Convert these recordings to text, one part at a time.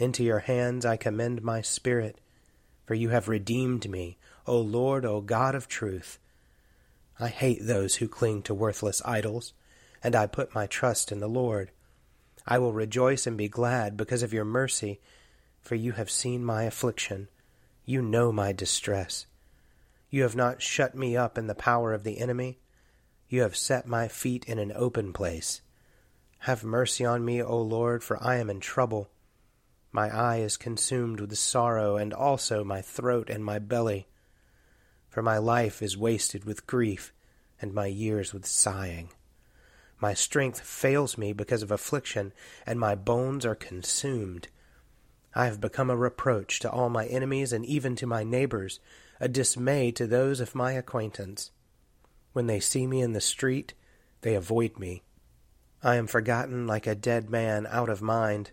Into your hands I commend my spirit, for you have redeemed me, O Lord, O God of truth. I hate those who cling to worthless idols, and I put my trust in the Lord. I will rejoice and be glad because of your mercy, for you have seen my affliction. You know my distress. You have not shut me up in the power of the enemy. You have set my feet in an open place. Have mercy on me, O Lord, for I am in trouble. My eye is consumed with sorrow, and also my throat and my belly. For my life is wasted with grief, and my years with sighing. My strength fails me because of affliction, and my bones are consumed. I have become a reproach to all my enemies and even to my neighbors, a dismay to those of my acquaintance. When they see me in the street, they avoid me. I am forgotten like a dead man out of mind.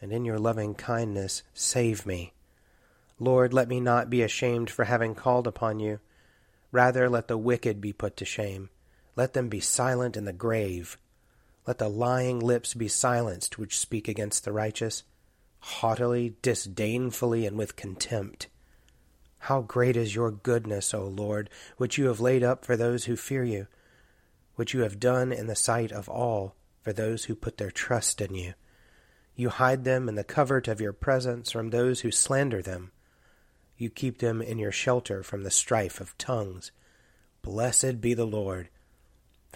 and in your loving kindness save me. Lord, let me not be ashamed for having called upon you. Rather, let the wicked be put to shame. Let them be silent in the grave. Let the lying lips be silenced which speak against the righteous, haughtily, disdainfully, and with contempt. How great is your goodness, O Lord, which you have laid up for those who fear you, which you have done in the sight of all for those who put their trust in you. You hide them in the covert of your presence from those who slander them. You keep them in your shelter from the strife of tongues. Blessed be the Lord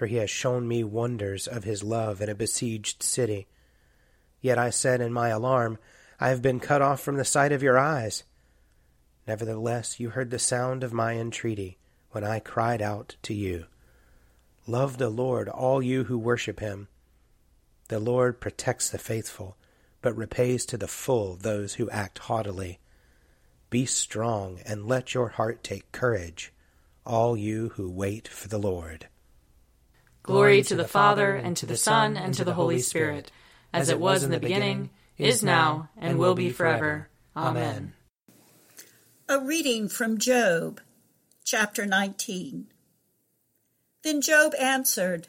for he has shown me wonders of his love in a besieged city. Yet I said in my alarm, I have been cut off from the sight of your eyes. Nevertheless, you heard the sound of my entreaty when I cried out to you. Love the Lord, all you who worship him. The Lord protects the faithful, but repays to the full those who act haughtily. Be strong, and let your heart take courage, all you who wait for the Lord. Glory to the Father, and to the Son, and to the Holy Spirit, as it was in the beginning, is now, and will be forever. Amen. A reading from Job, chapter 19. Then Job answered,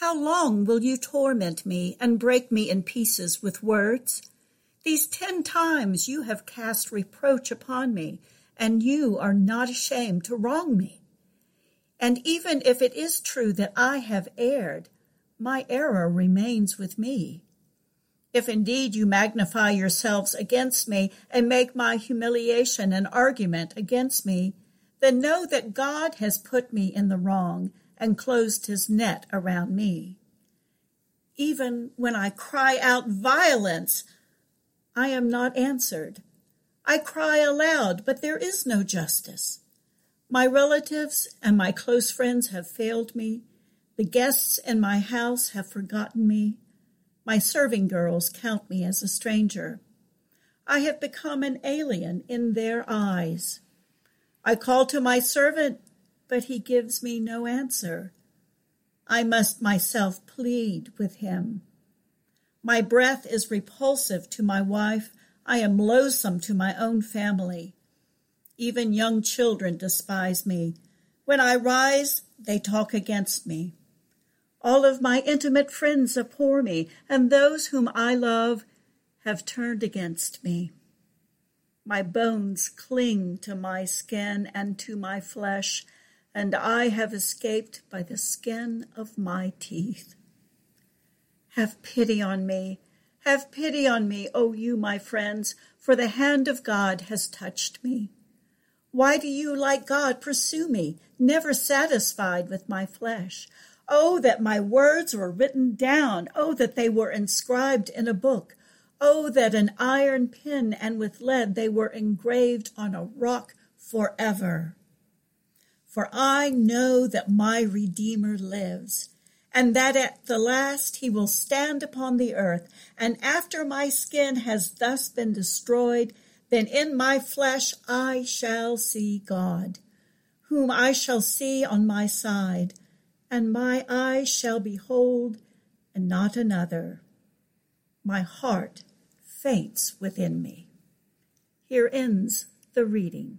How long will you torment me and break me in pieces with words? These ten times you have cast reproach upon me, and you are not ashamed to wrong me. And even if it is true that I have erred, my error remains with me. If indeed you magnify yourselves against me and make my humiliation an argument against me, then know that God has put me in the wrong and closed his net around me. Even when I cry out violence, I am not answered. I cry aloud, but there is no justice. My relatives and my close friends have failed me. The guests in my house have forgotten me. My serving girls count me as a stranger. I have become an alien in their eyes. I call to my servant, but he gives me no answer. I must myself plead with him. My breath is repulsive to my wife. I am loathsome to my own family. Even young children despise me. When I rise, they talk against me. All of my intimate friends abhor me, and those whom I love have turned against me. My bones cling to my skin and to my flesh, and I have escaped by the skin of my teeth. Have pity on me. Have pity on me, O you, my friends, for the hand of God has touched me. Why do you, like God, pursue me, never satisfied with my flesh? Oh, that my words were written down. Oh, that they were inscribed in a book. Oh, that an iron pen and with lead they were engraved on a rock forever. For I know that my Redeemer lives, and that at the last he will stand upon the earth, and after my skin has thus been destroyed, then in my flesh I shall see God, whom I shall see on my side and my eyes shall behold, and not another. My heart faints within me. Here ends the reading.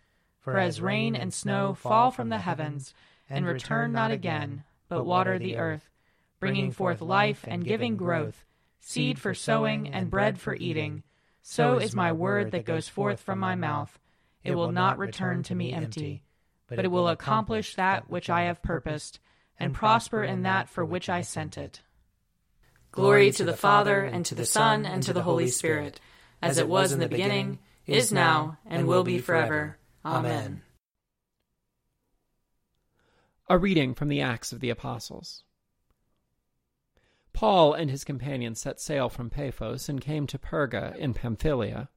For as rain and snow fall from the heavens, and return not again, but water the earth, bringing forth life and giving growth, seed for sowing and bread for eating, so is my word that goes forth from my mouth. It will not return to me empty but it will accomplish that which I have purposed, and prosper in that for which I sent it. Glory to the Father, and to the Son, and to the Holy Spirit, as it was in the beginning, is now, and will be forever. Amen. A reading from the Acts of the Apostles. Paul and his companions set sail from Paphos and came to Perga in Pamphylia.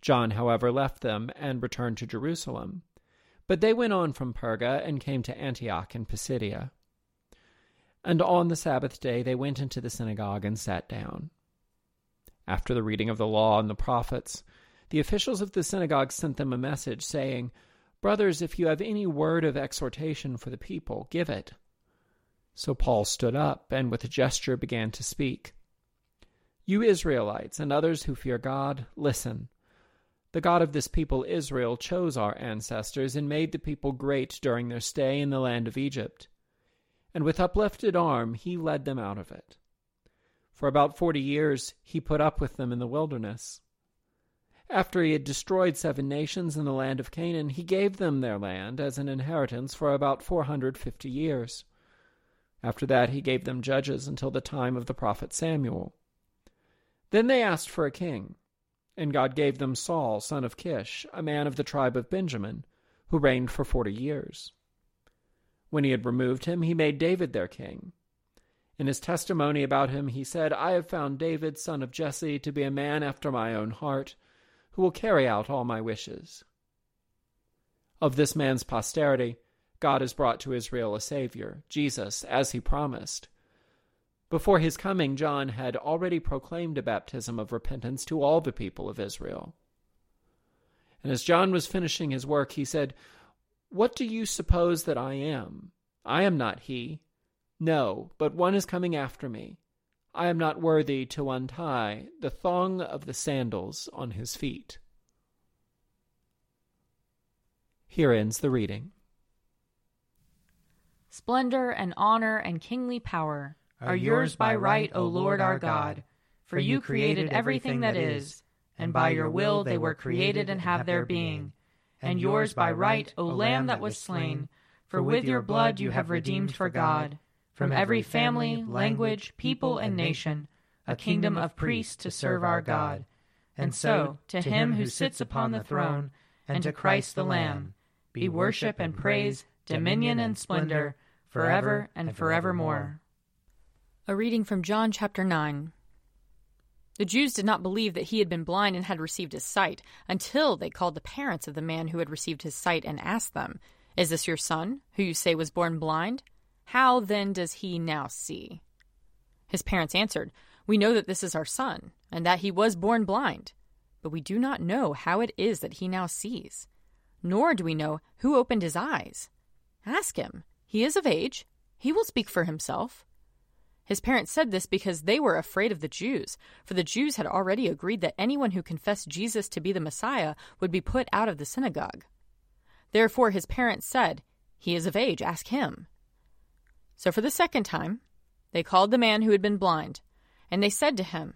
John, however, left them and returned to Jerusalem. But they went on from Perga and came to Antioch in Pisidia. And on the Sabbath day they went into the synagogue and sat down. After the reading of the law and the prophets, the officials of the synagogue sent them a message, saying, Brothers, if you have any word of exhortation for the people, give it. So Paul stood up and with a gesture began to speak. You Israelites and others who fear God, listen. The God of this people Israel chose our ancestors and made the people great during their stay in the land of Egypt. And with uplifted arm he led them out of it. For about forty years he put up with them in the wilderness. After he had destroyed seven nations in the land of Canaan, he gave them their land as an inheritance for about four hundred fifty years. After that he gave them judges until the time of the prophet Samuel. Then they asked for a king and God gave them Saul, son of Kish, a man of the tribe of Benjamin, who reigned for forty years. When he had removed him, he made David their king. In his testimony about him, he said, I have found David, son of Jesse, to be a man after my own heart, who will carry out all my wishes. Of this man's posterity, God has brought to Israel a Savior, Jesus, as he promised. Before his coming, John had already proclaimed a baptism of repentance to all the people of Israel. And as John was finishing his work, he said, What do you suppose that I am? I am not he. No, but one is coming after me. I am not worthy to untie the thong of the sandals on his feet. Here ends the reading. Splendor and honor and kingly power are yours by right, O Lord our God, for you created everything that is, and by your will they were created and have their being. And yours by right, O Lamb that was slain, for with your blood you have redeemed for God, from every family, language, people, and nation, a kingdom of priests to serve our God. And so, to him who sits upon the throne, and to Christ the Lamb, be worship and praise, dominion and splendor, forever and forevermore. A reading from John chapter 9. The Jews did not believe that he had been blind and had received his sight until they called the parents of the man who had received his sight and asked them, Is this your son, who you say was born blind? How then does he now see? His parents answered, We know that this is our son, and that he was born blind, but we do not know how it is that he now sees nor do we know who opened his eyes. Ask him. He is of age. He will speak for himself. His parents said this because they were afraid of the Jews, for the Jews had already agreed that anyone who confessed Jesus to be the Messiah would be put out of the synagogue. Therefore his parents said, He is of age, ask him. So for the second time, they called the man who had been blind, and they said to him,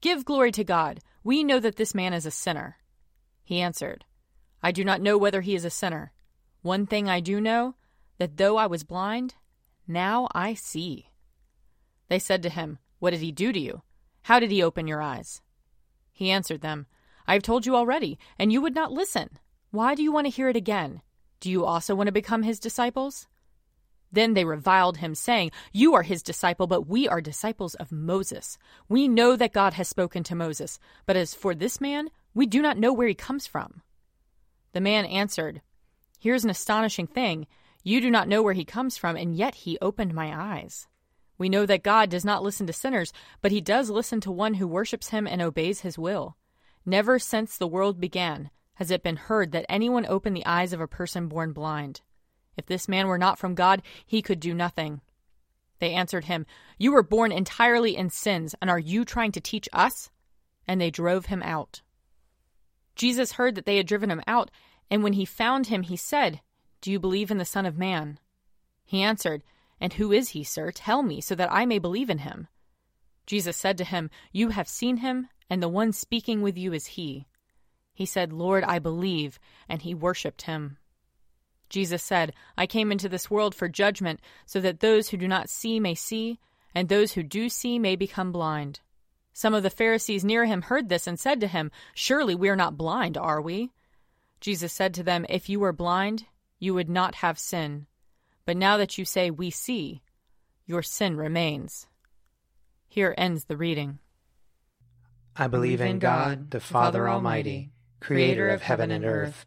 Give glory to God. We know that this man is a sinner. He answered, I do not know whether he is a sinner. One thing I do know, that though I was blind, now I see. They said to him, What did he do to you? How did he open your eyes? He answered them, I have told you already, and you would not listen. Why do you want to hear it again? Do you also want to become his disciples? Then they reviled him, saying, You are his disciple, but we are disciples of Moses. We know that God has spoken to Moses, but as for this man, we do not know where he comes from. The man answered, Here's an astonishing thing. You do not know where he comes from, and yet he opened my eyes. We know that God does not listen to sinners, but he does listen to one who worships him and obeys his will. Never since the world began has it been heard that anyone opened the eyes of a person born blind. If this man were not from God, he could do nothing. They answered him, You were born entirely in sins, and are you trying to teach us? And they drove him out. Jesus heard that they had driven him out, and when he found him, he said, Do you believe in the Son of Man? He answered, And who is he, sir? Tell me, so that I may believe in him. Jesus said to him, You have seen him, and the one speaking with you is he. He said, Lord, I believe, and he worshipped him. Jesus said, I came into this world for judgment, so that those who do not see may see, and those who do see may become blind. Some of the Pharisees near him heard this and said to him, Surely we are not blind, are we? Jesus said to them, If you were blind, you would not have sin. But now that you say, We see, your sin remains. Here ends the reading. I believe in God, the Father Almighty, creator of heaven and earth.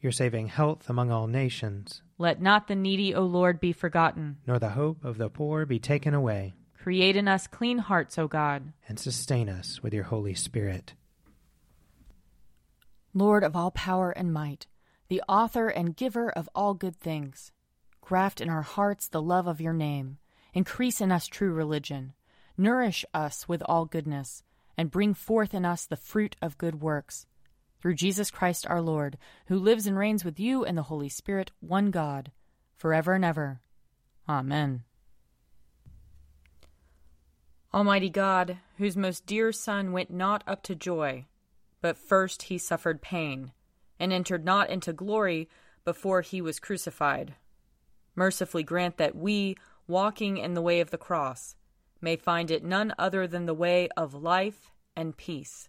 Your saving health among all nations. Let not the needy, O Lord, be forgotten. Nor the hope of the poor be taken away. Create in us clean hearts, O God. And sustain us with your Holy Spirit. Lord of all power and might, the author and giver of all good things, graft in our hearts the love of your name, increase in us true religion, nourish us with all goodness, and bring forth in us the fruit of good works. Through Jesus Christ our Lord, who lives and reigns with you and the Holy Spirit, one God, forever and ever. Amen. Almighty God, whose most dear Son went not up to joy, but first he suffered pain, and entered not into glory before he was crucified. Mercifully grant that we, walking in the way of the cross, may find it none other than the way of life and peace.